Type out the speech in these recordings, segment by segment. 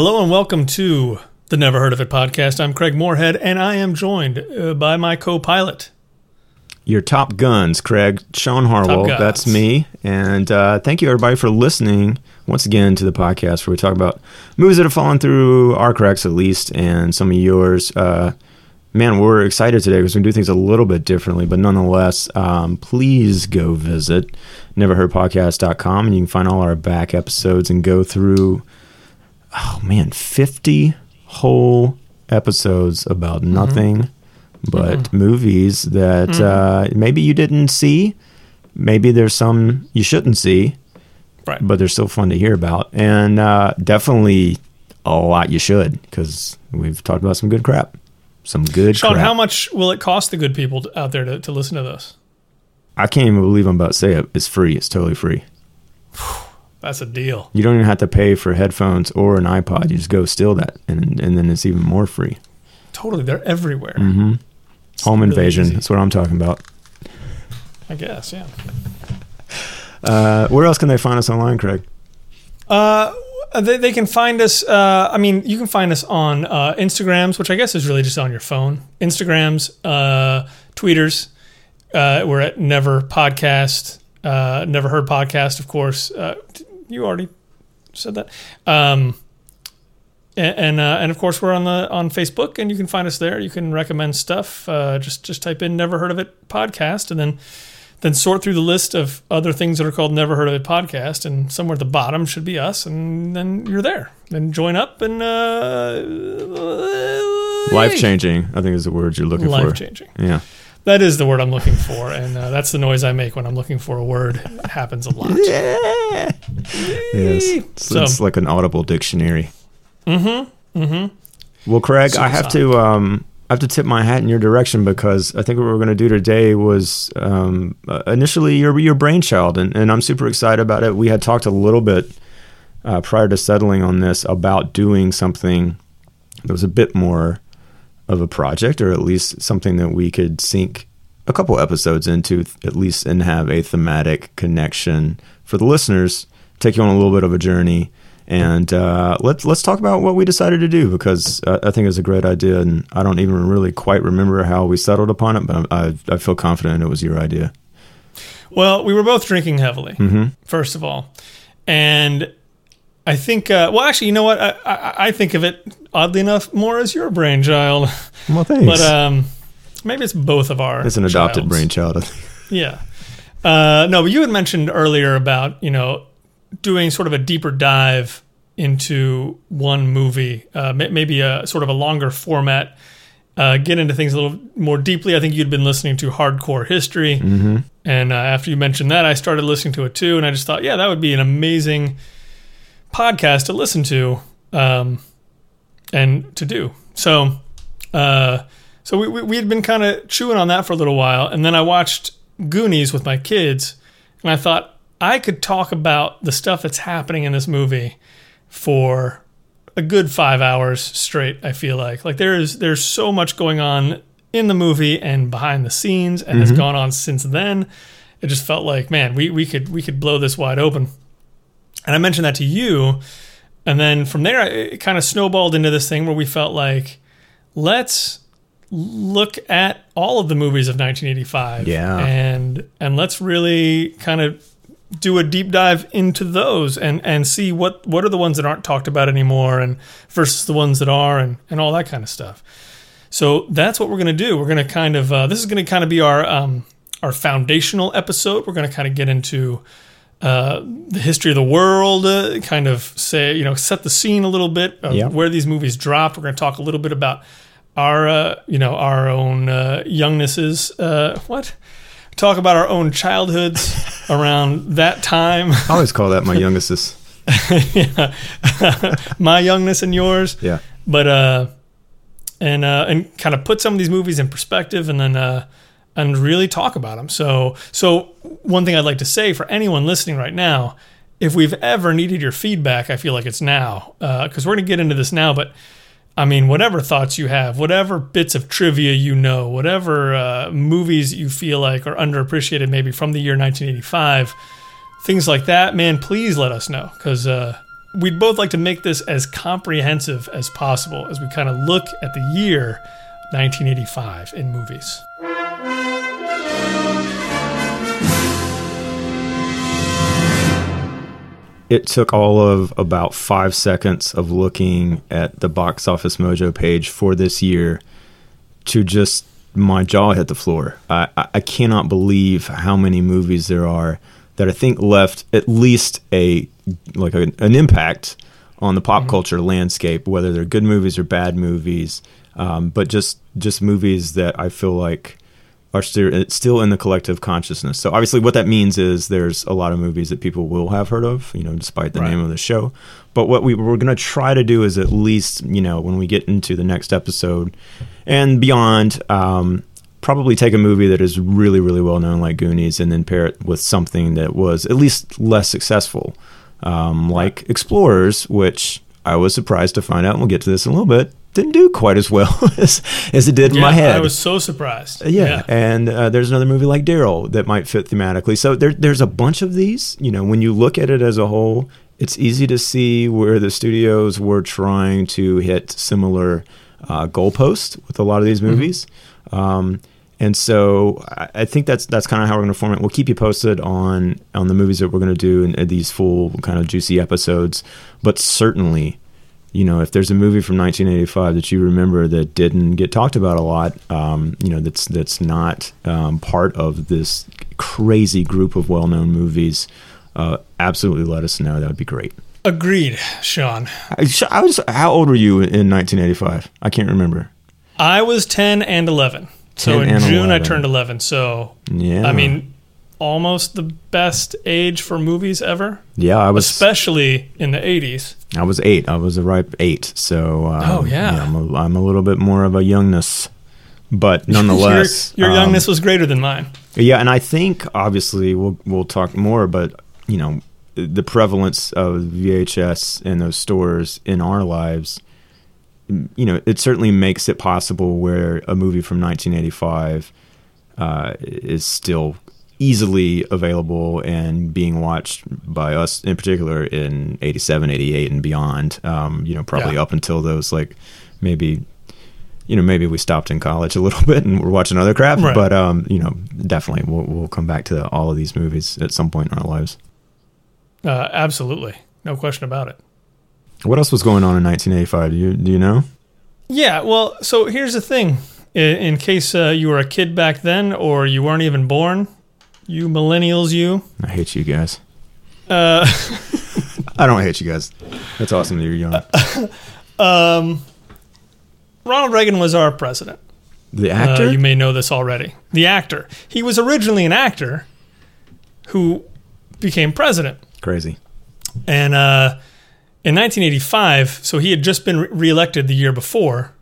Hello and welcome to the Never Heard of It podcast. I'm Craig Moorhead and I am joined uh, by my co pilot. Your top guns, Craig. Sean Harwell, that's me. And uh, thank you, everybody, for listening once again to the podcast where we talk about movies that have fallen through our cracks, at least, and some of yours. Uh, man, we're excited today because we do things a little bit differently, but nonetheless, um, please go visit neverheardpodcast.com and you can find all our back episodes and go through, oh man, 50 whole episodes about Mm-hmm. nothing but movies that uh, maybe you didn't see. Maybe there's some you shouldn't see, Right. but they're still fun to hear about. And uh, definitely a lot you should because we've talked about some good crap. Some good Sean, crap. how much will it cost the good people out there to, to listen to this? I can't even believe I'm about to say it. It's free. It's totally free. That's a deal. You don't even have to pay for headphones or an iPod. You just go steal that, and and then it's even more free. Totally. They're everywhere. Mm-hmm. Home really invasion. easy. That's what I'm talking about. I guess, yeah. Uh, where else can they find us online, Craig? Uh, they, they can find us. Uh, I mean, you can find us on uh, Instagrams, which I guess is really just on your phone. Instagrams, uh, tweeters. Uh, we're at Never Podcast, uh, Never Heard Podcast, of course. Uh, you already said that. Um, and and, uh, and of course we're on the on Facebook, and you can find us there. You can recommend stuff. Uh, just just type in "Never Heard of It" podcast, and then then sort through the list of other things that are called Never Heard of It podcast, and somewhere at the bottom should be us, and then you're there. Then join up and uh, Life changing. I think is the word you're looking life for. Life changing. Yeah. That is the word I'm looking for, and uh, that's the noise I make when I'm looking for a word. It happens a lot. Yeah. Yes. It's, So- it's like an audible dictionary. Mm-hmm. Mm-hmm. Well, Craig, Super I have to um, I have to tip my hat in your direction because I think what we're going to do today was um, uh, initially your your brainchild, and, and I'm super excited about it. We had talked a little bit uh, prior to settling on this about doing something that was a bit more of a project, or at least something that we could sink a couple episodes into, at least, and have a thematic connection for the listeners. Take you on a little bit of a journey and uh, let's let's talk about what we decided to do because I, I think it's a great idea, and I don't even really quite remember how we settled upon it, but I, I feel confident it was your idea. Well, we were both drinking heavily, Mm-hmm. first of all, and I think. Uh, well, actually, you know what? I, I, I think of it oddly enough more as your brainchild, Well, thanks. but um, maybe it's both of our. it's an adopted childs. brainchild. Yeah. Uh, no, but you had mentioned earlier about you know doing sort of a deeper dive into one movie, uh, maybe a sort of a longer format. Uh, get into things a little more deeply. I think you'd been listening to Hardcore History, Mm-hmm. and uh, after you mentioned that, I started listening to it too. And I just thought, yeah, that would be an amazing podcast to listen to um, and to do. So, uh, so we, we, we had been kind of chewing on that for a little while. And then I watched Goonies with my kids. And I thought I could talk about the stuff that's happening in this movie for a good five hours straight. I feel like like there is there's so much going on in the movie and behind the scenes, and has gone on since then. It just felt like man, we we could we could blow this wide open. And I mentioned that to you, and then from there it kind of snowballed into this thing where we felt like let's look at all of the movies of 1985 Yeah. and and let's really kind of do a deep dive into those and and see what what are the ones that aren't talked about anymore and versus the ones that are and and all that kind of stuff. So that's what we're going to do. We're going to kind of uh, this is going to kind of be our um our foundational episode. We're going to kind of get into uh, the history of the world, uh, kind of say, you know, set the scene a little bit of Yeah. where these movies dropped. We're going to talk a little bit about our, uh, you know, our own uh, youngnesses. Uh, what? Talk about our own childhoods around that time. I always call that my youngnesses. yeah. My youngness and yours. Yeah. But, uh, and, uh, and kind of put some of these movies in perspective and then, uh, and really talk about them. So, so one thing I'd like to say for anyone listening right now, if we've ever needed your feedback, I feel like it's now because we're going to get into this now. But I mean, whatever thoughts you have, whatever bits of trivia you know, whatever uh, movies you feel like are underappreciated, maybe from the year 1985, things like that, man, please let us know because uh, we'd both like to make this as comprehensive as possible as we kind of look at the year 1985 in movies. It took all of about five seconds of looking at the box office mojo page for this year to just my jaw hit the floor. I, I cannot believe how many movies there are that I think left at least a like a, an impact on the pop mm-hmm. culture landscape, whether they're good movies or bad movies, um, but just just movies that I feel like are still still in the collective consciousness. So obviously, what that means is there's a lot of movies that people will have heard of, you know, despite the right. name of the show. But what we we're going to try to do is at least, you know, when we get into the next episode and beyond, um, probably take a movie that is really really well known like Goonies and then pair it with something that was at least less successful, um, like Explorers, which I was surprised to find out. And we'll get to this in a little bit didn't do quite as well as, as it did yeah, in my head. I was so surprised. Yeah, yeah. and uh, there's another movie like Daryl that might fit thematically. So there, there's a bunch of these. You know, when you look at it as a whole, it's easy to see where the studios were trying to hit similar uh, goalposts with a lot of these mm-hmm. movies. Mm-hmm. Um, and so I, I think that's that's kind of how we're going to form it. We'll keep you posted on on the movies that we're going to do in these full kind of juicy episodes. But certainly you know, if there's a movie from 1985 that you remember that didn't get talked about a lot, um, you know, that's that's not um, part of this crazy group of well-known movies, uh, absolutely let us know. That would be great. Agreed, Sean. I, I was. How old were you in 1985? I can't remember. I was 10 and 11. So in June 11. I turned 11. So yeah, I mean, almost the best age for movies ever. Yeah, I was especially in the 80s. I was eight. I was a ripe eight. So um, oh yeah, yeah I'm, a, I'm, a little bit more of a youngness, but nonetheless, your, your um, youngness was greater than mine. Yeah, and I think obviously we'll we'll talk more, but you know the prevalence of VHS in those stores in our lives. You know, it certainly makes it possible where a movie from 1985 uh, is still easily available and being watched by us in particular in 87 88 and beyond um, you know probably yeah. up until those like maybe you know maybe we stopped in college a little bit and we're watching other crap right. but um, you know definitely we'll, we'll come back to all of these movies at some point in our lives. Uh, absolutely. No question about it. What else was going on in 1985 do you do you know? Yeah well so here's the thing. In, in case uh, you were a kid back then or you weren't even born you millennials, you. I hate you guys. Uh, I don't hate you guys. That's awesome that you're young. um, Ronald Reagan was our president. The actor? Uh, you may know this already. The actor. He was originally an actor who became president. Crazy. And uh, in 1985, so he had just been re- reelected the year before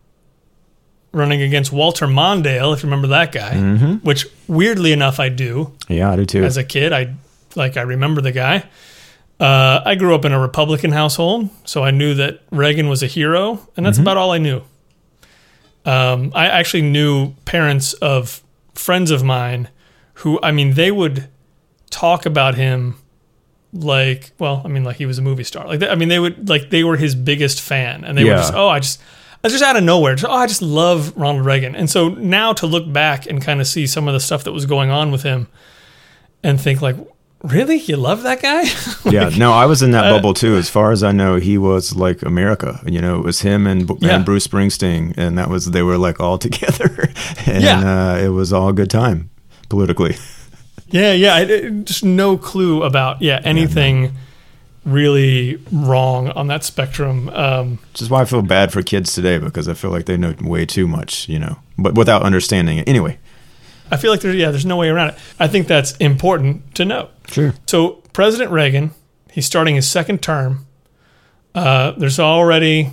running against Walter Mondale, if you remember that guy. Mm-hmm. Which weirdly enough, I do. Yeah, I do too. As a kid, I like I remember the guy. Uh, I grew up in a Republican household, so I knew that Reagan was a hero, and that's mm-hmm. about all I knew. Um, I actually knew parents of friends of mine who, I mean, they would talk about him like, well, I mean, like he was a movie star. Like, I mean, they would like they were his biggest fan, and they yeah. were just, oh, I just, just out of nowhere. Just, oh, I just love Ronald Reagan. And so now to look back and kind of see some of the stuff that was going on with him and think like, really? You love that guy? like, yeah, no, I was in that uh, bubble too. As far as I know, he was like America. You know, it was him and, yeah. and Bruce Springsteen, and that was they were like all together, and yeah. uh, it was all a good time politically. Yeah, yeah, I, just no clue about yeah anything. Yeah, no really wrong on that spectrum. Um, Which is why I feel bad for kids today because I feel like they know way too much, you know, but without understanding it. Anyway, I feel like there's yeah, there's no way around it. I think that's important to know. Sure. So President Reagan, he's starting his second term. Uh, there's already,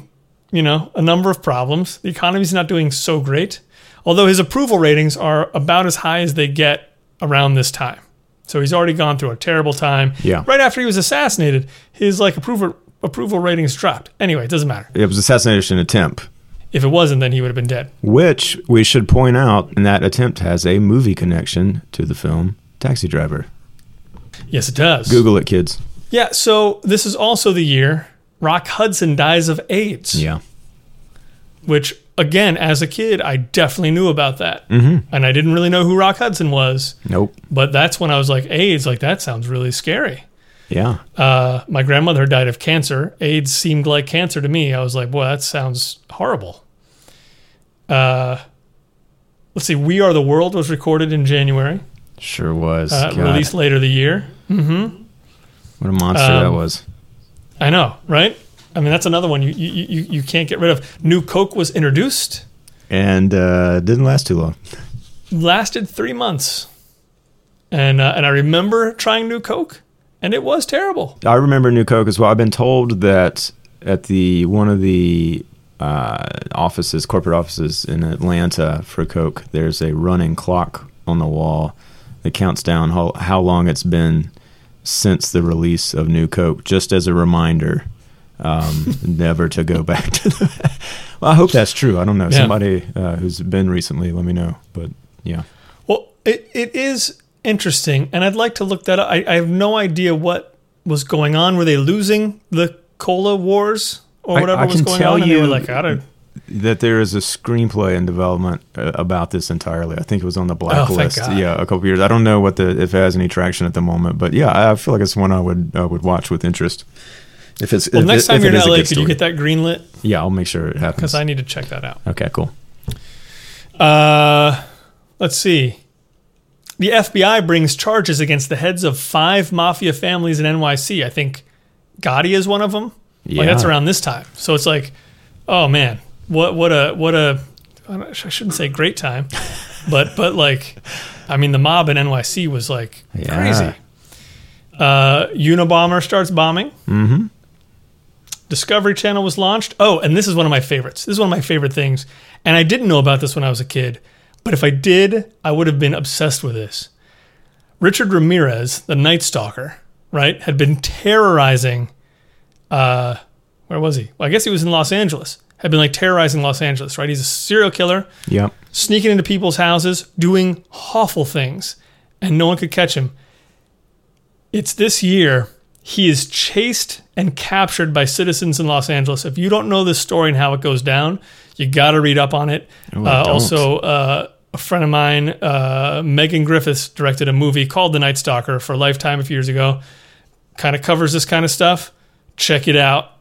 you know, a number of problems. The economy's not doing so great, although his approval ratings are about as high as they get around this time. So he's already gone through a terrible time. Yeah. Right after he was assassinated, his like approval approval ratings dropped. Anyway, it doesn't matter. It was assassination attempt. If it wasn't, then he would have been dead. Which we should point out, and that attempt has a movie connection to the film Taxi Driver. Yes, it does. Google it, kids. Yeah. So this is also the year Rock Hudson dies of AIDS. Yeah. Which, again, as a kid, I definitely knew about that. Mm-hmm. And I didn't really know who Rock Hudson was. Nope. But that's when I was like, AIDS, like that sounds really scary. Yeah. Uh, my grandmother died of cancer. AIDS seemed like cancer to me. I was like, well, that sounds horrible. Uh, let's see. We Are the World was recorded in January, Sure was. uh, released later the year. Mm-hmm. what a monster that um, was. I know, right? I mean, that's another one you, you, you, you can't get rid of. New Coke was introduced, And uh, didn't last too long. lasted three months. And, uh, and I remember trying New Coke, and it was terrible. I remember New Coke as well. I've been told that at the one of the uh, offices, corporate offices in Atlanta for Coke, there's a running clock on the wall that counts down how, how long it's been since the release of New Coke, just as a reminder um, never to go back to the. well, I hope that's true. I don't know. Yeah. Somebody uh, who's been recently, let me know. But yeah. Well, it, it is interesting, and I'd like to look that up. I, I have no idea what was going on. Were they losing the cola wars or whatever I was going on? and they were you- like, I don't. that there is a screenplay in development uh, about this entirely. I think it was on the Oh, blacklist. God. yeah, a couple years. I don't know what the if it has any traction at the moment, but yeah, I feel like it's one I would I would watch with interest. If it's Well, if next it- time you're in LA, could you get that greenlit? Yeah, I'll make sure it happens. Because I need to check that out. okay, cool. Uh, let's see. The FBI brings charges against the heads of five mafia families in NYC. I think Gotti is one of them. Like that's around this time. So it's like, oh man, what what a what a I shouldn't say great time, but but like, I mean the mob in NYC was like Yeah. crazy. Uh, Unabomber starts bombing. Mm-hmm. Discovery Channel was launched. Oh, and this is one of my favorites. This is one of my favorite things. And I didn't know about this when I was a kid, but if I did, I would have been obsessed with this. Richard Ramirez, the Night Stalker, right, had been terrorizing. Uh, where was he? Well, I guess he was in Los Angeles. Had been like terrorizing Los Angeles, right? He's a serial killer, Yep. sneaking into people's houses, doing awful things, and no one could catch him. It's this year he is chased and captured by citizens in Los Angeles. If you don't know this story and how it goes down, you got to read up on it. Oh, uh, also, uh, a friend of mine, uh, Megan Griffiths, directed a movie called The Night Stalker for Lifetime a few years ago. Kind of covers this kind of stuff. Check it out.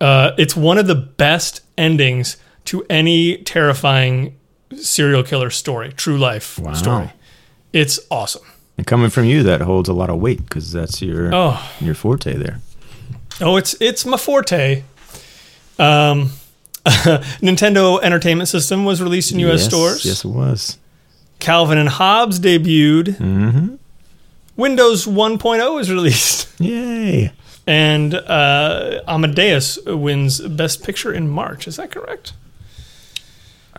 Uh, it's one of the best endings to any terrifying serial killer story, true life Wow. story. It's awesome. And coming from you, that holds a lot of weight because that's your Oh, your forte there. oh, it's it's my forte. Um, Nintendo Entertainment System was released in U.S. yes, stores. Yes, it was. Calvin and Hobbes debuted. Mm-hmm. Windows 1.0 is released, Yay. and uh, Amadeus wins Best Picture in March. Is that correct?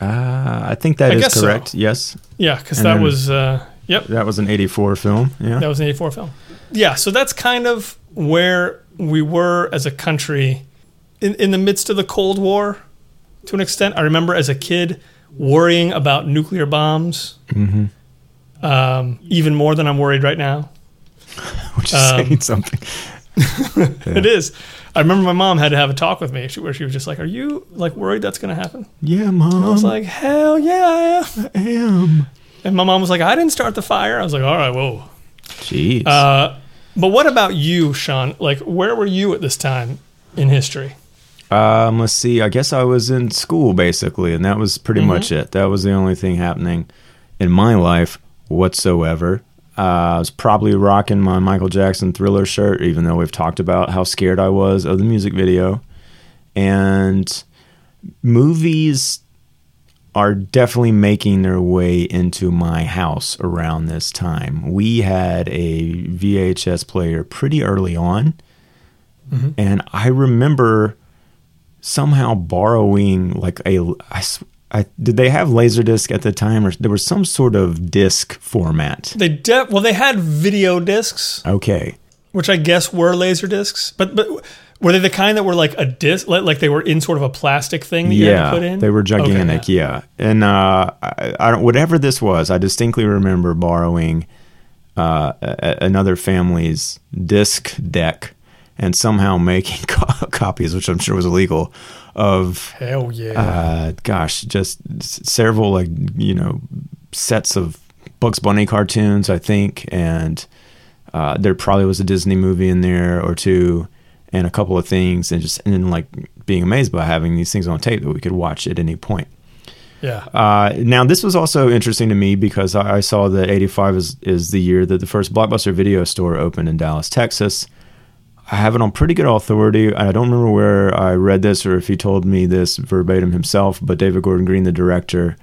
Uh, I think that I is guess so. correct. Yes, Yeah, because that then- was uh, yep. that was an '84 film. Yeah. That was an 84 film. Yeah, so that's kind of where we were as a country in, in the midst of the Cold War to an extent. I remember as a kid worrying about nuclear bombs mm-hmm. um, even more than I'm worried right now. Which is Um, saying something. It is. I remember my mom had to have a talk with me where she was just like, Are you like worried that's going to happen? Yeah, mom. And I was like, Hell yeah, I am. I am. And my mom was like, I didn't start the fire. I was like, All right, whoa. Jeez. Uh, but what about you, Sean? Like, where were you at this time in history? Um, let's see. I guess I was in school basically, and that was pretty Mhm. much it. That was the only thing happening in my life whatsoever. Uh, I was probably rocking my Michael Jackson Thriller shirt, even though we've talked about how scared I was of the music video. And movies are definitely making their way into my house around this time. We had a VHS player pretty early on, Mhm. and I remember somehow borrowing like a I, I- did they have laserdisc at the time or there was some sort of disc format They de- well, they had video discs, okay which I guess were laserdiscs, but but were they the kind that were like a disc, like, they were in sort of a plastic thing that you had yeah to put in? they were Okay, gigantic yeah. yeah. and uh I, I don't whatever this was i distinctly remember borrowing uh a, a- another family's disc deck and somehow making co- copies, which I'm sure was illegal, of Hell yeah. uh, gosh, just several like you know sets of Bugs Bunny cartoons, I think, and uh, there probably was a Disney movie in there or two, and a couple of things, and just and then like being amazed by having these things on tape that we could watch at any point. yeah. Uh, now, this was also interesting to me because I, I saw that 85 is, is the year that the first Blockbuster video store opened in Dallas, Texas. I have it on pretty good authority. I don't remember where I read this or if he told me this verbatim himself, but David Gordon Green, the director,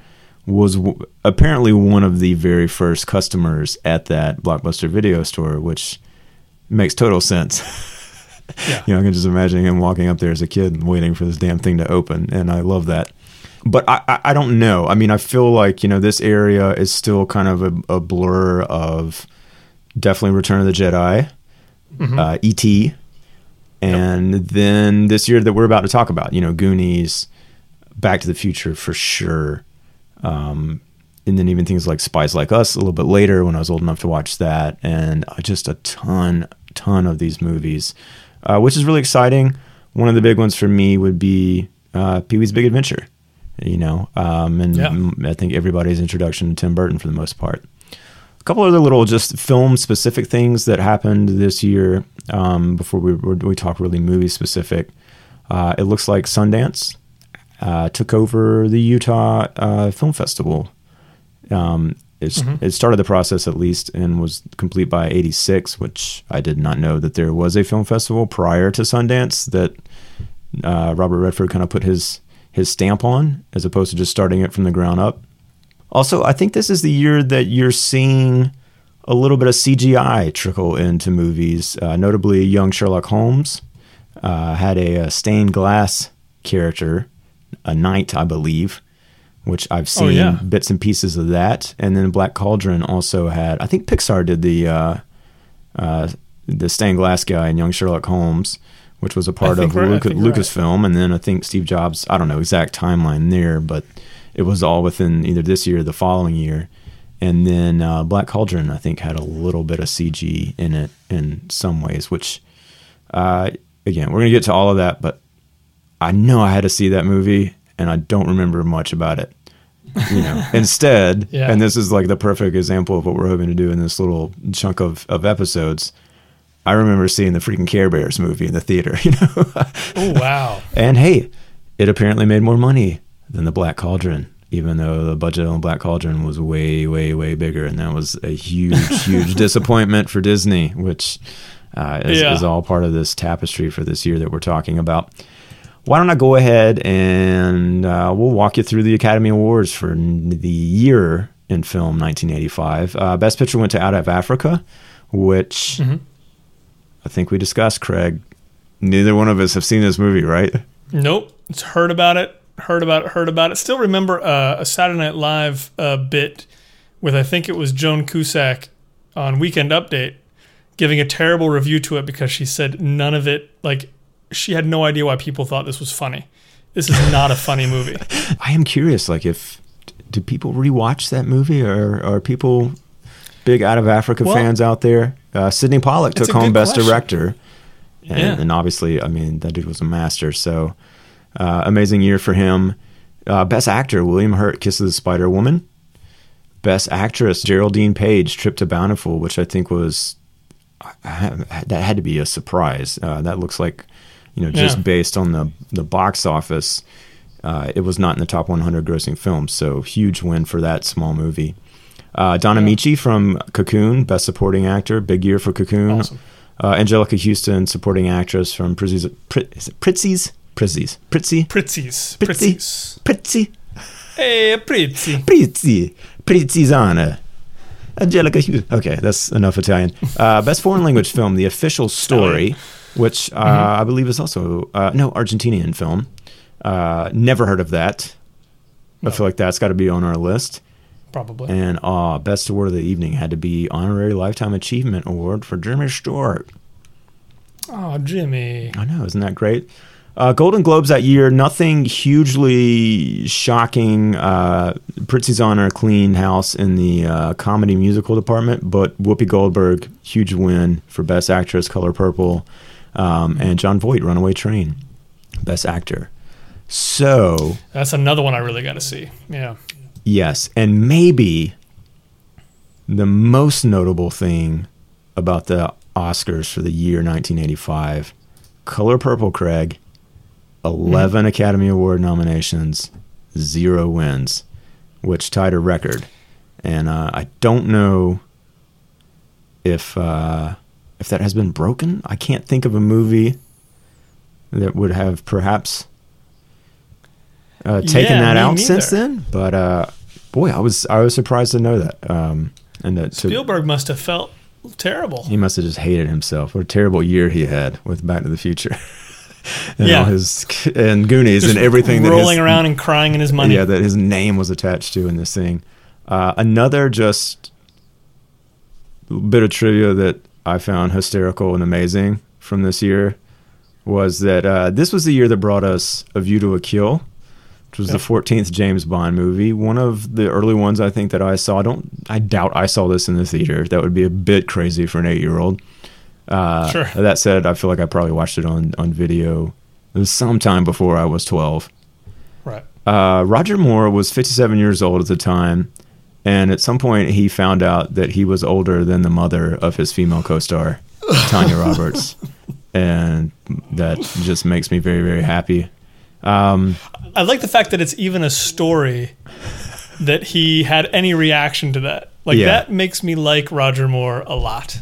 was w- apparently one of the very first customers at that Blockbuster video store, which makes total sense. Yeah. you know, I can just imagine him walking up there as a kid and waiting for this damn thing to open, and I love that. But I, I, don't know. I mean, I feel like you know this area is still kind of a, a blur of definitely Return of the Jedi, uh, E.T., and then this year that we're about to talk about, you know, Goonies, Back to the Future for sure. Um, and then even things like Spies Like Us a little bit later when I was old enough to watch that, and just a ton, ton of these movies, uh, which is really exciting. One of the big ones for me would be uh, Pee Wee's Big Adventure, you know, um, and Yeah. I think everybody's introduction to Tim Burton for the most part. A couple other little just film specific things that happened this year um, before we we talk really movie specific. Uh, it looks like Sundance uh, took over the Utah uh, Film Festival. Um, it's, It started the process at least and was complete by '86, which I did not know that there was a film festival prior to Sundance that uh, Robert Redford kind of put his his stamp on, as opposed to just starting it from the ground up. Also, I think this is the year that you're seeing a little bit of CGI trickle into movies. Uh, notably, young Sherlock Holmes uh, had a, a stained glass character, a knight, I believe, which I've Oh, seen yeah. bits and pieces of that. And then Black Cauldron also had. I think Pixar did the uh, uh, the stained glass guy in Young Sherlock Holmes, which was a part of Luca, you're right. Lucasfilm, and then I think Steve Jobs. I don't know exact timeline there, but it was all within either this year or the following year. And then uh, Black Cauldron, I think, had a little bit of CG in it in some ways, which, uh, again, we're going to get to all of that, but I know I had to see that movie, and I don't remember much about it. You know, instead, Yeah. and this is like the perfect example of what we're hoping to do in this little chunk of, of episodes. I remember seeing the freaking Care Bears movie in the theater, you know. Oh wow. And hey, it apparently made more money than the Black Cauldron, even though the budget on Black Cauldron was way, way, way bigger, and that was a huge, huge disappointment for Disney, which uh, is, Yeah. is all part of this tapestry for this year that we're talking about. Why don't I go ahead and uh, we'll walk you through the Academy Awards for n- the year in film 1985. Uh, Best Picture went to Out of Africa, which I think we discussed, Craig. Neither one of us have seen this movie, right? Nope. It's heard about it. Heard about it. Heard about it. Still remember uh, a Saturday Night Live uh, bit with I think it was Joan Cusack on Weekend Update giving a terrible review to it because she said none of it like she had no idea why people thought this was funny. This is not a funny movie. I am curious, like, if do people rewatch that movie, or are people big out of Africa Well, fans out there? Uh, Sydney Pollack took home Best question. Director, and, Yeah. and obviously, I mean, that dude was a master. So, uh, amazing year for him. Uh, Best Actor: William Hurt, Kiss of the Spider Woman. Best Actress: Geraldine Page, Trip to Bountiful, which I think was that had to be a surprise. Uh, that looks like, you know, just Yeah. based on the the box office, uh, it was not in the top 100 grossing films. So huge win for that small movie. Uh, Donna Yeah. Michi from Cocoon, Best Supporting Actor, big year for Cocoon. Awesome. Uh, Anjelica Huston, Supporting Actress from Prizzi's, Pri- is it Pritzi's, Prizzi's, Pritzi, Pritzies. Pritzi. Pritzies. Pritzi, Hey, Pritzi. Prizzi, Prizzizana. Anjelica Huston. Okay, that's enough Italian. Uh, best foreign language film, The Official Story, which uh, I believe is also uh, no Argentinian film. Uh, never heard of that. I feel like that's got to be on our list. Probably. And uh, best award of the evening had to be honorary lifetime achievement award for Jeremy Stewart. Oh, Jimmy. I know, isn't that great? Uh, Golden Globes that year, nothing hugely shocking. Uh, Pritzi's honor clean house in the uh, comedy musical department, but Whoopi Goldberg, huge win for Best Actress, Color Purple. Um, and Jon Voight, Runaway Train, Best Actor. So That's another one I really got to see. Yeah. yes, and maybe the most notable thing about the Oscars for the year 1985, Color Purple, Craig, 11 Academy Award nominations, zero wins, which tied a record. And uh, I don't know if uh, if that has been broken. I can't think of a movie that would have perhaps uh, taken Yeah, that out since then. But uh, boy, I was I was surprised to know that. Um, and that to, Spielberg must have felt terrible. he must have just hated himself. What a terrible year he had with Back to the Future. and Yeah. all his and Goonies Just and everything that rolling around and crying in his money. yeah, that his name was attached to in this thing. Uh, another just bit of trivia that I found hysterical and amazing from this year was that uh, this was the year that brought us A View to a Kill, which was Yep. the 14th James Bond movie. One of the early ones I think that I saw. I don't. I doubt I saw this in the theater. That would be a bit crazy for an eight-year-old. Uh, Sure. That said, I feel like I probably watched it on on video. It was sometime before I was 12. Right. Uh, Roger Moore was 57 years old at the time, and at some point he found out that he was older than the mother of his female co-star, Tanya Roberts, and that just makes me very, very happy. Um, I like the fact that it's even a story that he had any reaction to that. Like Yeah. that makes me like Roger Moore a lot.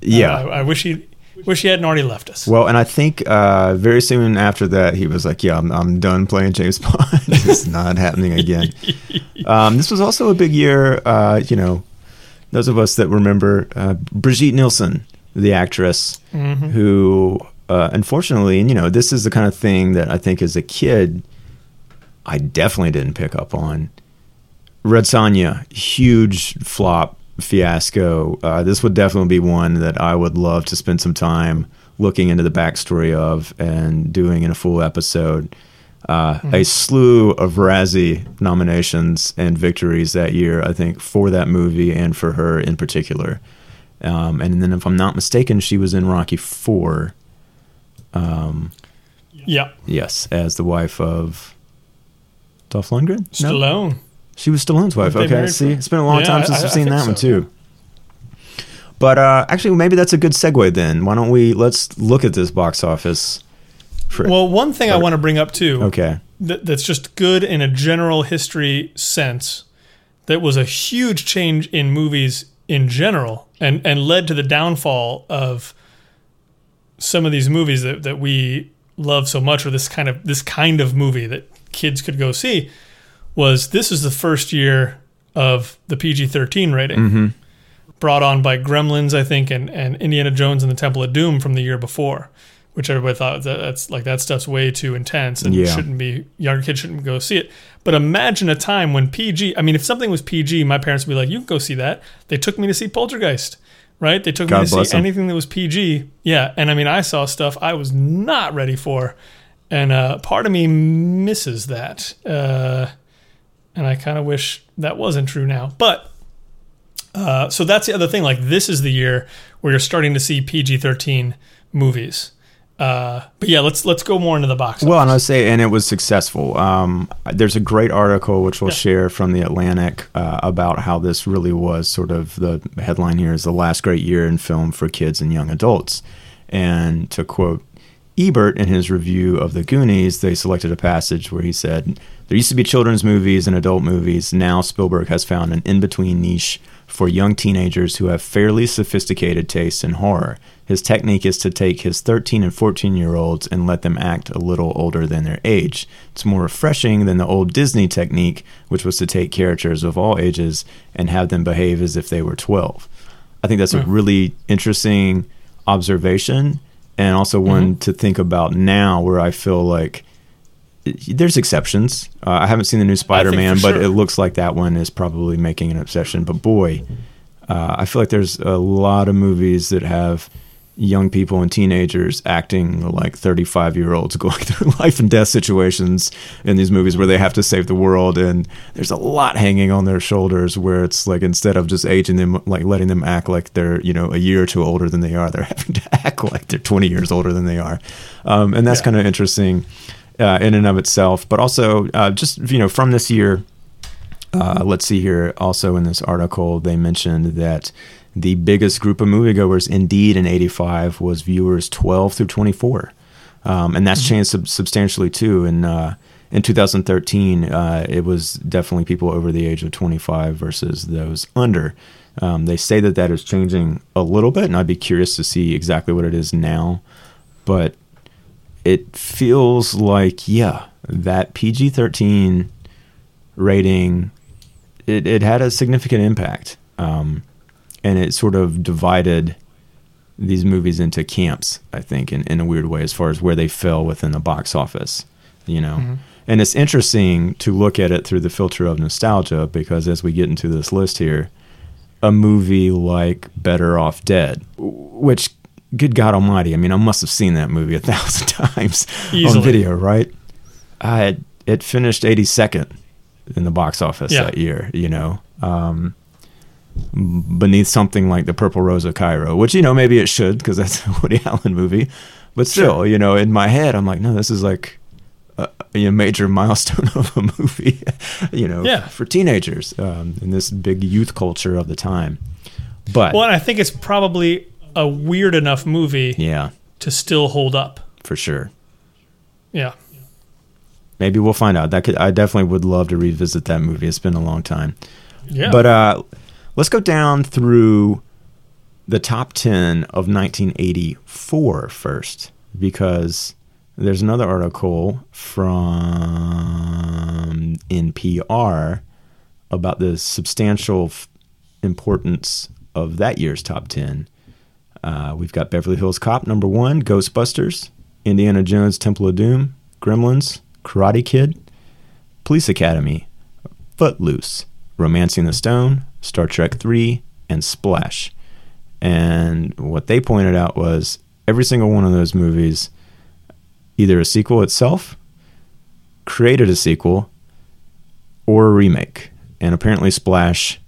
yeah. Uh, I, I wish he wish he hadn't already left us. well, and I think uh, very soon after that, he was like, "Yeah, I'm, I'm done playing James Bond. it's not happening again." Um, this was also a big year. Uh, you know, those of us that remember uh, Brigitte Nielsen, the actress, Mhm. who uh, unfortunately, and you know, this is the kind of thing that I think as a kid, I definitely didn't pick up on. Red Sonja, huge flop fiasco. Uh, this would definitely be one that I would love to spend some time looking into the backstory of and doing in a full episode. Uh, A slew of Razzie nominations and victories that year, I think, for that movie and for her in particular. Um, and then, if I'm not mistaken, she was in Rocky Four. Um, yeah. yes, as the wife of Dolph Lundgren. No, Stallone. She was Stallone's wife. Weren't Okay, see, it's been a long Yeah, time since I- I've seen that one too. But uh, actually, maybe that's a good segue. Then why don't we let's look at this box office. For, Well, one thing I want to bring up too okay, that, that's just good in a general history sense that was a huge change in movies in general and, and led to the downfall of some of these movies that, that we love so much or this kind of this kind of movie that kids could go see was this is the first year of the PG-13 rating Mm-hmm. brought on by Gremlins I think and, and Indiana Jones and the Temple of Doom from the year before which everybody thought that that's like that stuff's way too intense and Yeah. shouldn't be younger kids shouldn't go see it. But imagine a time when PG. I mean, if something was PG, my parents would be like, "You can go see that." They took me to see Poltergeist, right? They took God me to see see 'em. anything that was PG. Yeah, and I mean, I saw stuff I was not ready for, and uh, part of me misses that, uh, and I kind of wish that wasn't true now. But uh, so that's the other thing. Like this is the year where you're starting to see PG thirteen movies. Uh, but yeah, let's let's go more into the box. Well, and I say, and it was successful. Um, there's a great article which we'll Yeah. share from the Atlantic uh, about how this really was sort of the headline here is the last great year in film for kids and young adults. And to quote Ebert in his review of The Goonies, they selected a passage where he said, There used to be children's movies and adult movies. Now Spielberg has found an in between niche for young teenagers who have fairly sophisticated tastes in horror. His technique is to take his 13 and 14 year olds and let them act a little older than their age. It's more refreshing than the old Disney technique, which was to take characters of all ages and have them behave as if they were 12. I think that's a hmm. really interesting observation and also one to think about now where I feel like there's exceptions. Uh, I haven't seen the new Spider Man, but sure. it looks like that one is probably making an obsession. But boy, uh, I feel like there's a lot of movies that have young people and teenagers acting like 35 year olds going through life and death situations in these movies where they have to save the world and there's a lot hanging on their shoulders where it's like instead of just aging them like letting them act like they're you know a year or two older than they are they're having to act like they're 20 years older than they are um, and that's Yeah. kind of interesting uh, in and of itself but also uh, just you know from this year uh, let's see here. Also, in this article, they mentioned that the biggest group of moviegoers, indeed, in '85 was viewers 12 through 24, um, and that's changed sub- substantially too. In uh, in 2013, uh, it was definitely people over the age of 25 versus those under. Um, they say that that is changing a little bit, and I'd be curious to see exactly what it is now. But it feels like, yeah, that PG 13 rating, it, it had a significant impact. Um, and it sort of divided these movies into camps, I think, in, in a weird way, as far as where they fell within the box office, you know? Mm-hmm. And it's interesting to look at it through the filter of nostalgia because as we get into this list here, a movie like Better Off Dead, which, good God Almighty, I mean, I must have seen that movie a thousand times Easily. on video, right? I it, it finished 82nd in the box office Yeah. that year, you know, um, beneath something like The Purple Rose of Cairo, which, you know, maybe it should because that's a Woody Allen movie. But still, Sure. you know, in my head, I'm like, no, this is like a, a major milestone of a movie, you know, Yeah. for teenagers um, in this big youth culture of the time. But Well, and I think it's probably a weird enough movie yeah, to still hold up. for sure. Yeah. Maybe we'll find out. That could I definitely would love to revisit that movie. It's been a long time. Yeah. But uh, let's go down through the top 10 of 1984 first, because there's another article from NPR about the substantial f- importance of that year's top 10. Uh, we've got Beverly Hills Cop number one, Ghostbusters, Indiana Jones Temple of Doom, Gremlins, Karate Kid, Police Academy, Footloose, Romancing the Stone, Star Trek 3, and Splash. And what they pointed out was every single one of those movies, either a sequel itself, created a sequel, or a remake. And apparently, Splash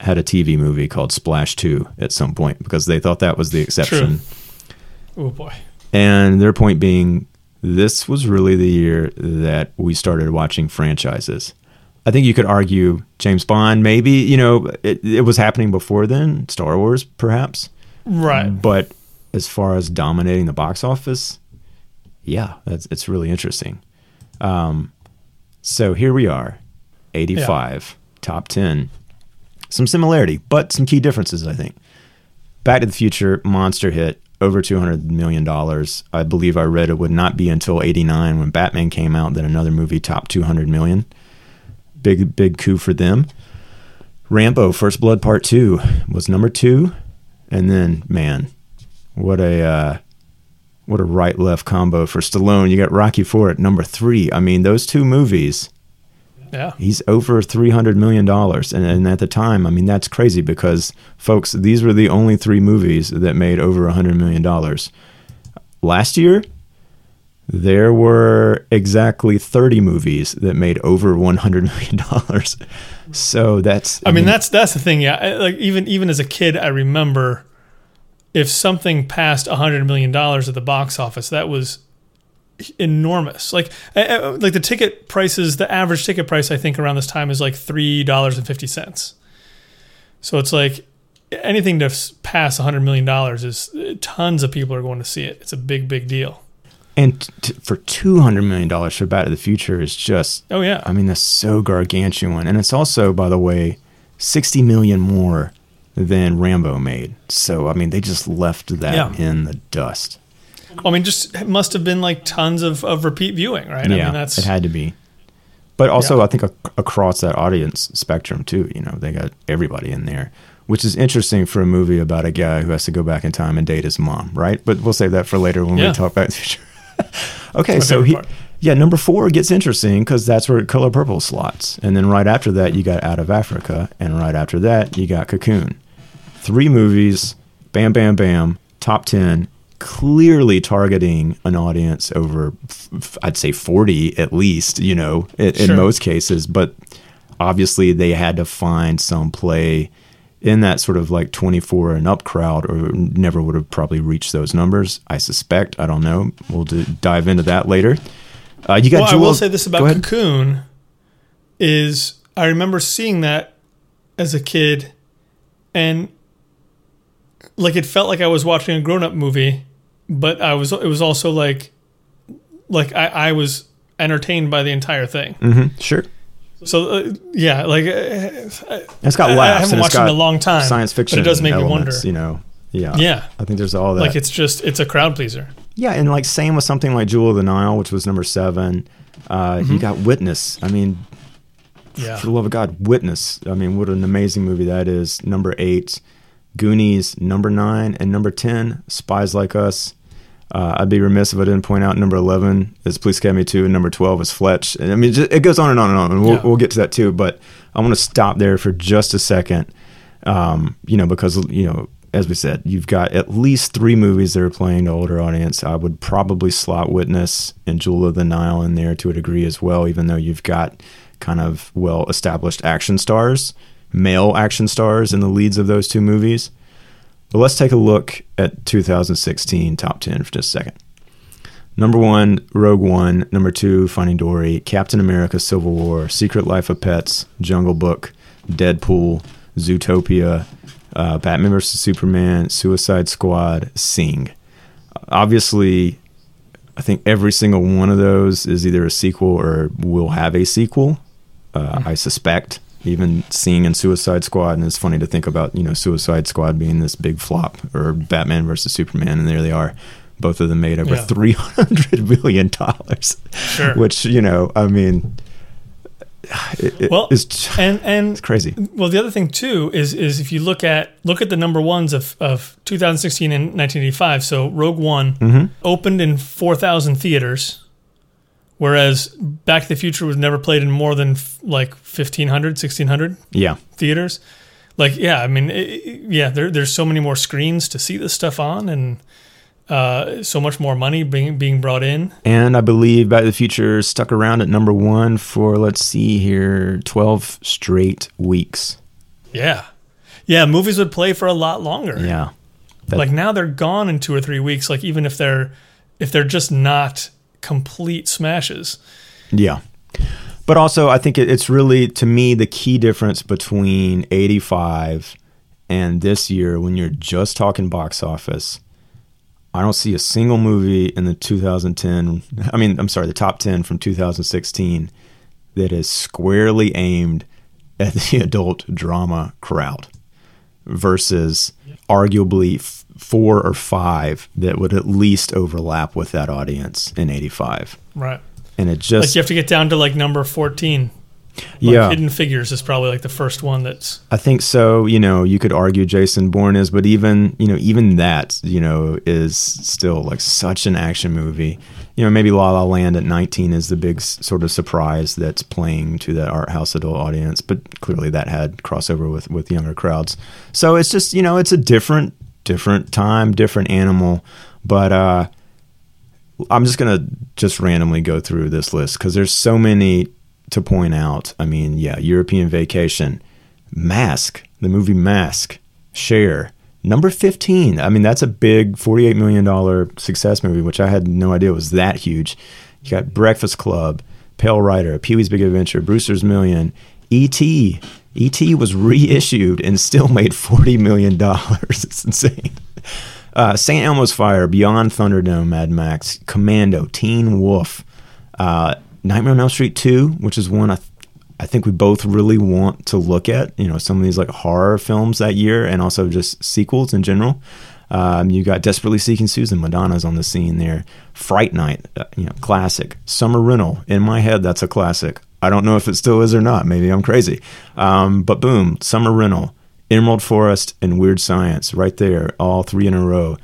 had a TV movie called Splash 2 at some point because they thought that was the exception. True. oh boy. And their point being, this was really the year that we started watching franchises. I think you could argue James Bond, maybe, you know, it, it was happening before then, Star Wars, perhaps. Right. But as far as dominating the box office, yeah, that's, it's really interesting. Um, so here we are, 85, top 10. Some similarity, but some key differences, I think. Back to the Future, monster hit, over $200 million. I believe I read it would not be until 89 when Batman came out that another movie topped 200 million. Big, big coup for them. Rambo, First Blood Part 2 was number two. And then, man, what a uh, what a right left combo for Stallone. You got Rocky Four at number three. I mean, those two movies, Yeah. he's over three hundred million dollars, and, and at the time, I mean, that's crazy because, folks, these were the only three movies that made over a hundred million dollars. Last year, there were exactly thirty movies that made over one hundred million dollars. So that's I mean, that's that's the thing. Yeah, I- like even even as a kid, I remember if something passed a hundred million dollars at the box office, that was enormous. Like I- I- like the ticket prices, the average ticket price I think around this time is like three dollars and fifty cents. So it's like anything to pass a hundred million dollars is tons of people are going to see it. It's a big big deal. And t- for two hundred million dollars for Back to the Future is just Oh yeah, I mean, that's so gargantuan. And it's also, by the way, 60 million more than Rambo made. So, I mean, they just left that Yeah. in the dust. I mean, just it must have been like tons of, of repeat viewing, right? I yeah, mean, that's it had to be. But also, Yeah. I think ac- across that audience spectrum, too, you know, they got everybody in there, which is interesting for a movie about a guy who has to go back in time and date his mom, right? But we'll save that for later when Yeah. we talk about the future. okay, so he, part. yeah, number four gets interesting because that's where Color Purple slots. And then right after that, you got Out of Africa. And right after that, you got Cocoon. Three movies, bam, bam, bam, top 10, clearly targeting an audience over, f- I'd say 40 at least, you know, in, in most cases. But obviously, they had to find some play in that sort of like 24 and up crowd, or never would have probably reached those numbers. I suspect. I don't know. We'll d- dive into that later. Uh, you got Well, I will say this about. Cocoon is I remember seeing that as a kid and like it felt like I was watching a grown-up movie, but I was it was also like like I, I was entertained by the entire thing. mm-hmm, Sure. So uh, yeah, like uh, It's got I- I haven't watched it in a long time, Science but fiction. it does make me elements, wonder. You know. Yeah. yeah, I think there's all that. like it's just it's a crowd pleaser. Yeah, and like same with something like Jewel of the Nile, which was number seven. Uh, Mm-hmm. You got Witness. I mean, Yeah, for the love of God, Witness. I mean, what an amazing movie that is. Number eight, Goonies. Number nine and number ten, Spies Like Us. Uh, I'd be remiss if I didn't point out number eleven is Police Academy two, and number twelve is Fletch. And I mean, just, it goes on and on and on, and we'll, Yeah. we'll get to that too. But I want to stop there for just a second. Um, you know, because you know, as we said, you've got at least three movies that are playing to older audience. I would probably slot Witness and Jewel of the Nile in there to a degree as well, even though you've got kind of well established action stars, male action stars in the leads of those two movies. But let's take a look at 2016 top 10 for just a second. Number one, Rogue One. Number two, Finding Dory. Captain America: Civil War. Secret Life of Pets. Jungle Book. Deadpool. Zootopia. Uh, Batman vs Superman. Suicide Squad. Sing. Obviously, I think every single one of those is either a sequel or will have a sequel. Uh, I suspect. Even seeing in Suicide Squad, and it's funny to think about, you know, Suicide Squad being this big flop, or Batman versus Superman, and there they are, both of them made over Yeah. three hundred million dollars. Sure. Which you know, I mean, it, it- Well, it's, and and it's crazy. Well, the other thing too is is if you look at look at the number ones of, of 2016 and 1985. So Rogue One Mm-hmm. opened in 4,000 theaters, whereas Back to the Future was never played in more than f- like 1,500, 1,600 Yeah, theaters. Like, yeah, I mean, it, yeah, there, there's so many more screens to see this stuff on, and uh, so much more money being being brought in. and I believe Back to the Future stuck around at number one for let's see here, twelve straight weeks. Yeah, yeah, movies would play for a lot longer. Yeah, That- like now they're gone in two or three weeks like even if they're if they're just not complete smashes Yeah. But also, I think it's really, to me, the key difference between 85 and this year when you're just talking box office. I don't see a single movie in the 2010, I mean, I'm sorry, the top 10 from 2016 that is squarely aimed at the adult drama crowd versus arguably four or five that would at least overlap with that audience in 85 right. And it just. like you have to get down to like number 14 like yeah. Hidden figures is probably like the first one that's i think so you know you could argue jason bourne is but even you know even that you know is still like such an action movie. You know maybe la la land at 19 is the big sort of surprise that's playing to that art house adult audience but clearly that had crossover with with younger crowds. So it's just you know it's a different different time different animal but uh I'm just gonna just randomly go through this list because there's so many to point out. I mean, yeah, European Vacation, Mask, the movie Mask, Cher, number 15. I mean, that's a big 48 million dollar success movie, which I had no idea was that huge. You got Breakfast Club, Pale Rider, Pee Wee's Big Adventure, Brewster's Million, E.T. E.T. was reissued and still made 40 million dollars. It's insane. Uh, St. Elmo's Fire, Beyond Thunderdome, Mad Max, Commando, Teen Wolf, uh, Nightmare on Elm Street 2, which is one I, th- I think we both really want to look at. You know, some of these like horror films that year and also just sequels in general. Um, you got Desperately Seeking Susan, Madonna's on the scene there. Fright Night, uh, you know, classic. Summer Rental, in my head, that's a classic. I don't know if it still is or not. Maybe I'm crazy. Um, but boom, Summer Rental, Emerald Forest, and Weird Science right there, all three in a row.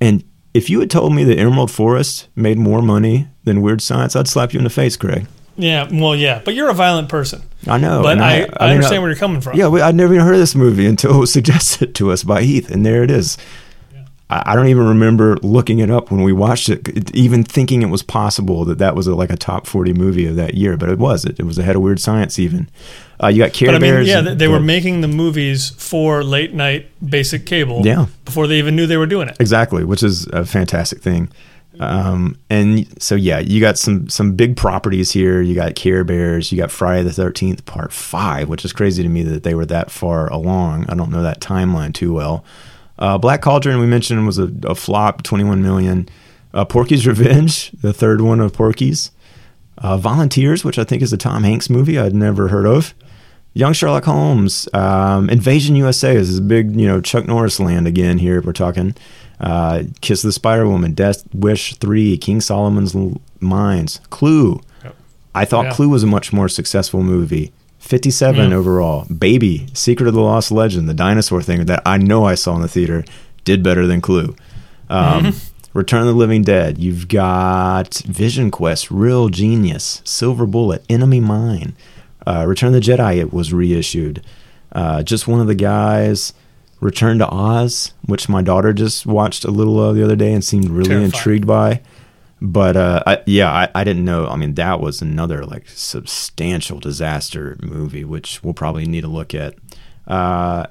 And if you had told me that Emerald Forest made more money than Weird Science, I'd slap you in the face, Craig. yeah well yeah but you're a violent person I know. but I, I, mean, understand where you're coming from Yeah, we, I'd never even heard of this movie until it was suggested to us by Heath, and there it is. I don't even remember looking it up when we watched it, even thinking it was possible that that was a, like a top 40 movie of that year. But it was. It, it was ahead of Weird Science even. Uh, you got Care But I mean, Bears. yeah, and- they, were making the movies for late night basic cable. Yeah. Before they even knew they were doing it. exactly, which is a fantastic thing. Um, and so yeah, you got some some big properties here. You got Care Bears. You got Friday the Thirteenth Part Five, which is crazy to me that they were that far along. I don't know that timeline too well. Uh, Black Cauldron we mentioned was a, a flop, twenty one million. Uh, Porky's Revenge, the third one of Porky's. Uh, Volunteers, which I think is a Tom Hanks movie I'd never heard of. Young Sherlock Holmes, um, Invasion USA is this big, you know, Chuck Norris land again here. We're talking uh, Kiss of the Spider Woman, Death Wish 3, King Solomon's L- Mines, Clue. I thought Yeah. Clue was a much more successful movie. 57 Yeah. overall. Baby, Secret of the Lost Legend, the dinosaur thing that I know I saw in the theater, did better than Clue. Um, Return of the Living Dead. You've got Vision Quest, Real Genius, Silver Bullet, Enemy Mine. Uh, Return of the Jedi it was reissued. Uh, just one of the guys. Return to Oz, which my daughter just watched a little of the other day and seemed really Terrifying. intrigued by. But uh, I, yeah, I, I didn't know. I mean, that was another like substantial disaster movie, which we'll probably need to look at. Uh,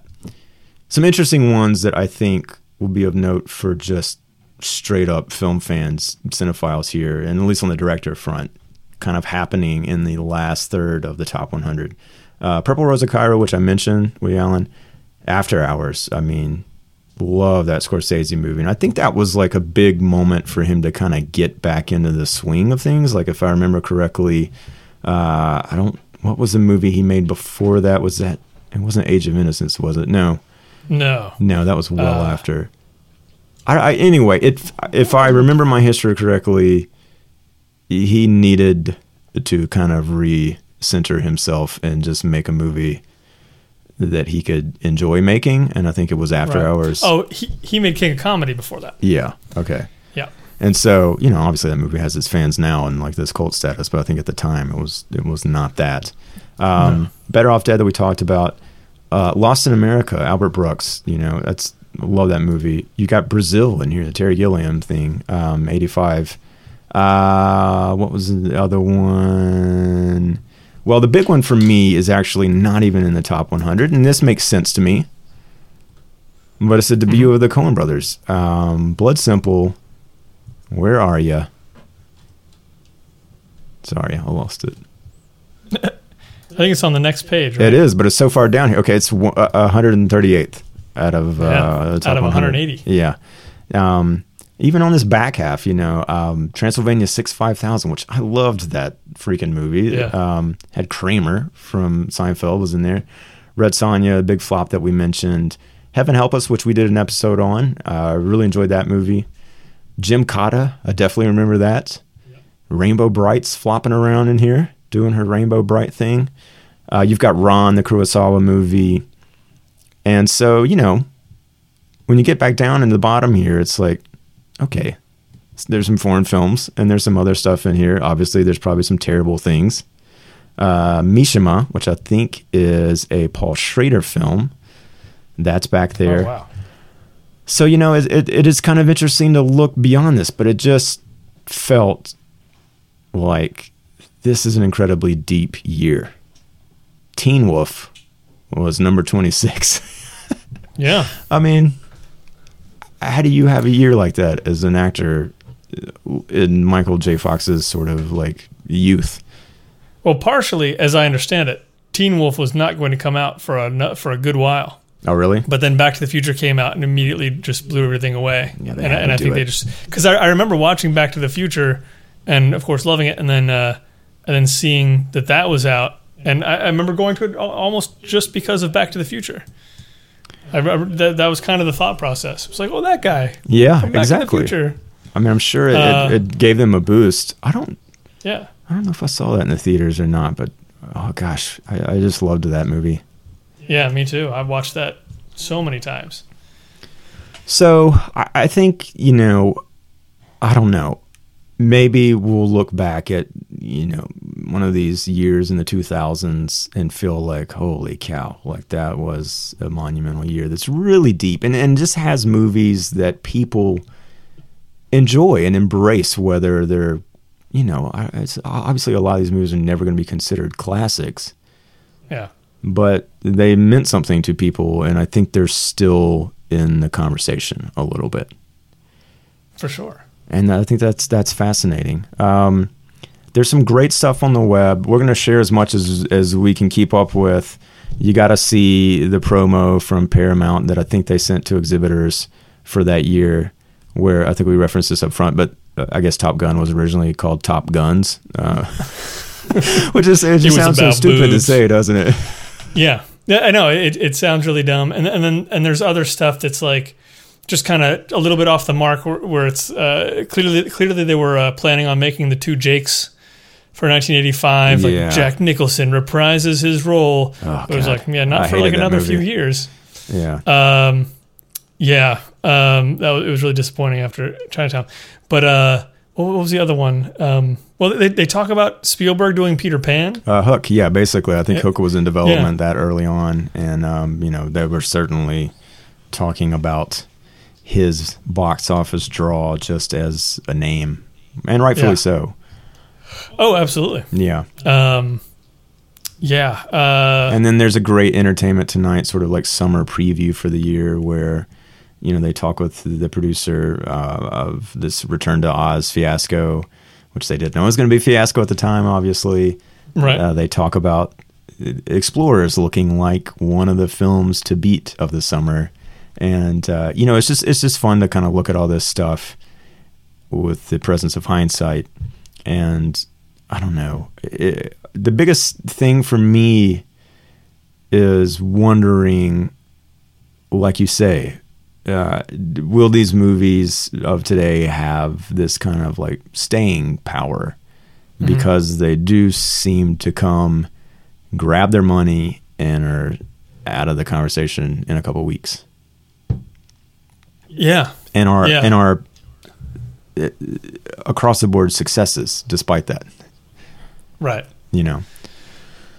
some interesting ones that I think will be of note for just straight up film fans, cinephiles here, and at least on the director front, kind of happening in the last third of the top 100. Uh, Purple Rose of Cairo, which I mentioned, Woody Allen, After Hours. I mean, love that Scorsese movie. And I think that was like a big moment for him to kind of get back into the swing of things. Like, if I remember correctly, uh, I don't, what was the movie he made before that? Was that, it wasn't Age of Innocence, was it? No. No. No, that was well Uh. after. I, I anyway, it if I remember my history correctly, he needed to kind of re-center himself and just make a movie that he could enjoy making, and I think it was After Right. Hours. Oh, he, he made King of Comedy before that. yeah, okay. Yeah. And so, you know, obviously that movie has its fans now and like this cult status, but I think at the time it was it was not that. Um, Better Off Dead that we talked about. Uh, Lost in America, Albert Brooks. You know, that's love that movie. You got Brazil in here, the Terry Gilliam thing, um, eighty five. Uh, what was the other one? Well, the big one for me is actually not even in the top 100, and this makes sense to me. But it's the debut of the Coen brothers. Um, Blood Simple. Where are you? Sorry, I lost it. I think it's on the next page. Right? It is, but it's so far down here. Okay, it's one- uh, 138th out of uh, Yeah, the top out of 100. 180. Yeah. Um, even on this back half, you know, um, Transylvania 6 5000, which I loved that freaking movie. Yeah. Um, had Kramer from Seinfeld was in there. Red Sonja, a big flop that we mentioned. Heaven Help Us, which we did an episode on. I uh, really enjoyed that movie. Gymkata, I definitely remember that. Rainbow Brite's flopping around in here, doing her Rainbow Brite thing. Uh, you've got Ran, the Kurosawa movie. And so, you know, when you get back down in the bottom here, it's like, okay, there's some foreign films and there's some other stuff in here. Obviously, there's probably some terrible things. Uh, Mishima, which I think is a Paul Schrader film, that's back there. Oh, wow. So you know, it, it, it is kind of interesting to look beyond this, but it just felt like this is an incredibly deep year. Teen Wolf was number twenty six. Yeah. I mean, how do you have a year like that as an actor in Michael J. Fox's sort of like youth? Well, partially, as I understand it, Teen Wolf was not going to come out for a for a good while. Oh, really? But then Back to the Future came out and immediately just blew everything away. Yeah, they and, I- and I think it. they just because I, I remember watching Back to the Future, and of course loving it, and then uh, and then seeing that that was out, and I, I remember going to it almost just because of Back to the Future. I remember that that was kind of the thought process. It was like, oh, that guy, Yeah, Back exactly. to the Future. I mean, I'm sure it, Uh, it, it gave them a boost. I don't, Yeah, I don't know if I saw that in the theaters or not, but oh gosh, I, I just loved that movie. yeah, me too. I've watched that so many times. So I, I think you know, I don't know. Maybe we'll look back at you know one of these years in the 2000s and feel like holy cow like that was a monumental year that's really deep and, and just has movies that people enjoy and embrace whether they're you know it's obviously a lot of these movies are never going to be considered classics Yeah. but they meant something to people and i think they're still in the conversation a little bit For sure. and I think that's that's fascinating. Um, there's some great stuff on the web. We're going to share as much as as we can keep up with. You got to see the promo from Paramount that I think they sent to exhibitors for that year, where I think we referenced this up front, but uh, I guess Top Gun was originally called Top Guns, uh, which is it just was sounds so stupid to say, doesn't it? Yeah. Yeah, I know. It, it sounds really dumb. And, and then and there's other stuff that's like just kind of a little bit off the mark where, where it's uh, clearly clearly they were uh, planning on making the two Jakes for 1985. Yeah. Like Jack Nicholson reprises his role. Oh, it was like, yeah, not I for like another movie. few years. Yeah. Um, yeah, um, that was, it was really disappointing after Chinatown. But uh, what was the other one? Um, well, they, they talk about Spielberg doing Peter Pan. Uh, Hook, yeah, basically, I think Yeah. Hook was in development that early on, and um, you know they were certainly talking about his box office draw just as a name, and rightfully Yeah. so. Oh, absolutely. Yeah, Um, yeah. Uh, and then there's a great Entertainment Tonight sort of like summer preview for the year where you know they talk with the producer uh, of this Return to Oz fiasco, which they didn't know was going to be a fiasco at the time, obviously. right. Uh, they talk about Explorers looking like one of the films to beat of the summer, and uh, you know it's just it's just fun to kind of look at all this stuff with the presence of hindsight. And I don't know, it, the biggest thing for me is wondering, like you say, uh, will these movies of today have this kind of like staying power? Because they do seem to come, grab their money, and are out of the conversation in a couple weeks, yeah. and are Yeah. and are across the board successes despite that. Right. You know,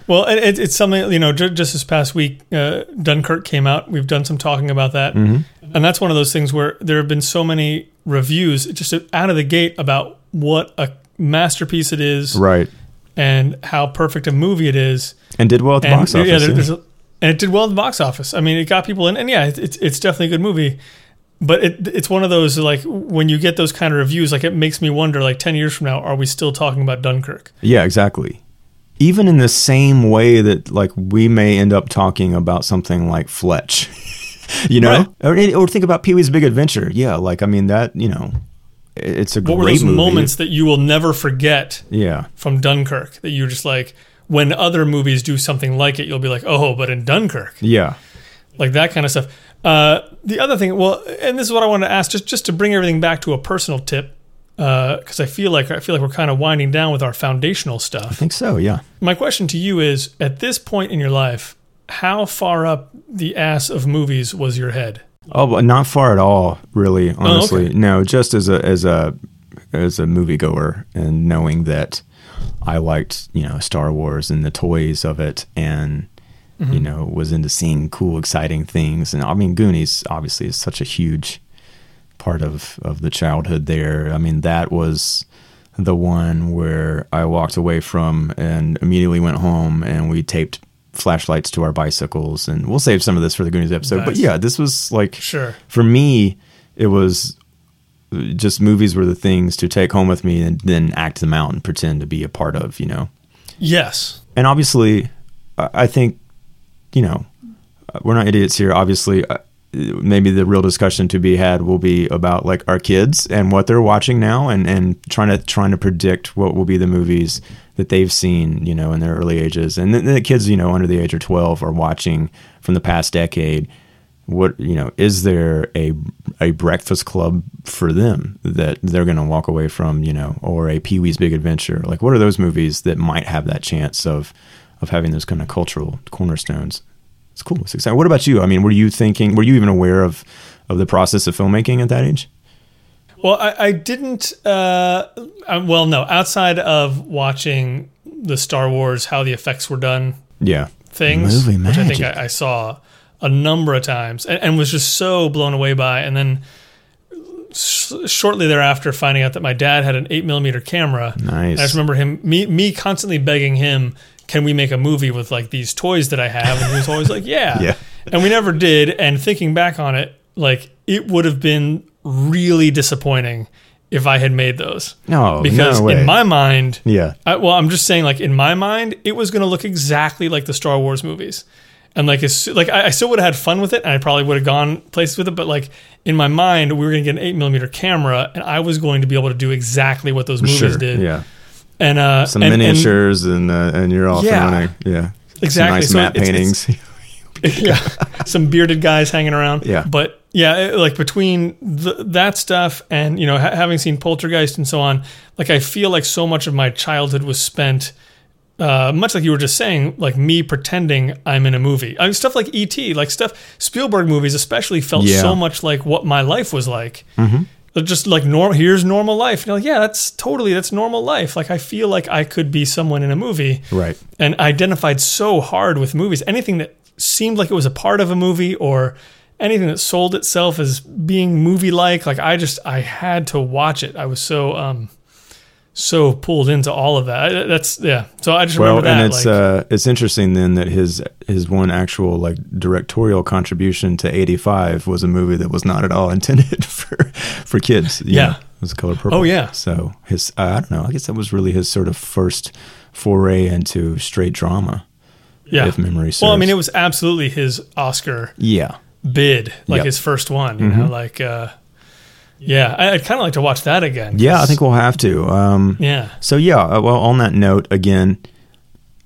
Well, it, it, it's something you know. Ju- just this past week, uh, Dunkirk came out. We've done some talking about that, and that's one of those things where there have been so many reviews just out of the gate about what a masterpiece it is right? and how perfect a movie it is. And did well at the and box office. yeah, there- yeah. a, and it did well at the box office. I mean, it got people in, and yeah, it, it's it's definitely a good movie. But it it's one of those like when you get those kind of reviews, like it makes me wonder. Like ten years from now, are we still talking about Dunkirk? Yeah, exactly. Even in the same way that like we may end up talking about something like Fletch, you know, or, or think about Pee Wee's Big Adventure. Yeah, like I mean that you know, it's a What were great those movie. moments that you will never forget Yeah, from Dunkirk? That you're just like when other movies do something like it, you'll be like, oh, but in Dunkirk, yeah, like that kind of stuff. Uh, the other thing, well, and this is what I wanted to ask, just just to bring everything back to a personal tip, because I feel like I feel like we're kind of winding down with our foundational stuff. I think so. Yeah. My question to you is: At this point in your life, how far up the ass of movies was your head? Oh, but not far at all, really. Honestly, okay. no. Just as a as a as a moviegoer, and knowing that I liked you know Star Wars and the toys of it, and you mm-hmm. know was into seeing cool, exciting things. And I mean, Goonies obviously is such a huge part of of the childhood there. I mean, that was the one where I walked away from and immediately went home and we taped flashlights to our bicycles and we'll save some of this for the Goonies episode. But yeah, this was like Sure. for me, it was just movies were the things to take home with me and then act them out and pretend to be a part of, you know. Yes. And obviously, I I think, you know, we're not idiots here. Obviously, uh, maybe the real discussion to be had will be about like our kids and what they're watching now, and and trying to trying to predict what will be the movies that they've seen, you know, in their early ages, and then the kids, you know, under the age of twelve are watching from the past decade. What you know is there a a Breakfast Club for them that they're going to walk away from, you know, or a Pee Wee's Big Adventure? Like, what are those movies that might have that chance of of having those kind of cultural cornerstones? It's cool. It's exciting. What about you? I mean, were you thinking? Were you even aware of of the process of filmmaking at that age? Well, I, I didn't. Uh, uh, well, no. Outside of watching the Star Wars how the effects were done Yeah. things, Movie which I think. I, I saw a number of times and, and was just so blown away by. And then s- shortly thereafter, finding out that my dad had an eight millimeter camera. Nice. I just remember him, me, me constantly begging him, "Can we make a movie with like these toys that I have?" And he was always like, "Yeah." Yeah. And we never did. And thinking back on it, like it would have been really disappointing if I had made those. No, because no way. in my mind, yeah. I, well, I'm just saying, like in my mind, it was going to look exactly like the Star Wars movies, and like it's like I, I still would have had fun with it, and I probably would have gone places with it. But like in my mind, we were going to get an eight millimeter camera, and I was going to be able to do exactly what those movies Sure. did. Yeah. And uh, Some and- and- miniatures and uh, and you're off Yeah. and running. Yeah. Exactly. Some So nice matte it's- paintings. yeah, some bearded guys hanging around. Yeah. but yeah, it- like between th- that stuff and you know ha- having seen Poltergeist and so on, like I feel like so much of my childhood was spent. Uh, much like you were just saying, like me pretending I'm in a movie. I mean, stuff like E.T., like stuff Spielberg movies, especially felt Yeah. so much like what my life was like. Mm-hmm. Just like normal, here's normal life. And like, yeah, that's totally that's normal life. Like I feel like I could be someone in a movie right. and identified so hard with movies. Anything that seemed like it was a part of a movie or anything that sold itself as being movie like, like I just I had to watch it. I was so um so pulled into all of that. That's yeah. So I just Well, remember that. and it's like, uh, it's interesting then that his his one actual like directorial contribution to '85 was a movie that was not at all intended for for kids. you Yeah. know. it was Color Purple. Oh, yeah. So his uh, I don't know. I guess that was really his sort of first foray into straight drama. yeah. if memory serves. well, I mean, it was absolutely his Oscar Yeah. bid, like Yep. Mm-hmm. his first one. You know, like uh, yeah, I, I'd kind of like to watch that again. Yeah, I think we'll have to. Um, yeah. So yeah, uh, well, on that note, again,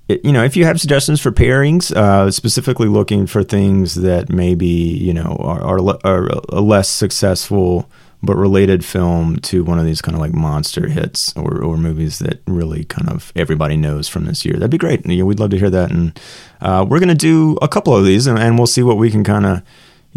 it, you know, if you have suggestions for pairings, uh, specifically looking for things that maybe you know are, are, le- are a less successful but related film to one of these kind of like monster hits or, or movies that really kind of everybody knows from this year, that'd be great. You know, we'd love to hear that, and uh, we're gonna do a couple of these, and, and we'll see what we can kind of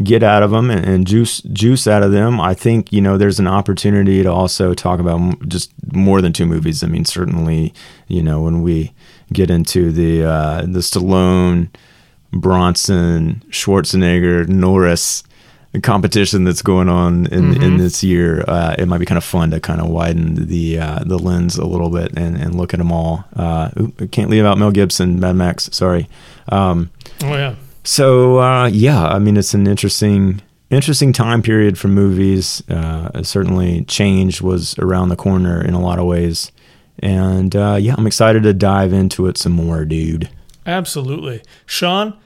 get out of them and, and juice juice out of them. I think you know there's an opportunity to also talk about just more than two movies. I mean, certainly you know when we get into the uh, the Stallone, Bronson, Schwarzenegger, Norris competition that's going on in in this year, uh, it might be kind of fun to kind of widen the uh, the lens a little bit and, and look at them all. Uh, can't leave out Mel Gibson, Mad Max. Sorry. Um, Oh yeah. So uh, yeah, I mean it's an interesting interesting time period for movies. Uh, certainly, change was around the corner in a lot of ways, and uh, yeah, I'm excited to dive into it some more, dude. Absolutely. Sean,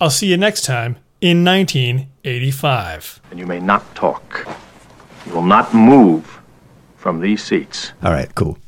I'll see you next time in 1985. and you may not talk. You will not move from these seats. All right, cool.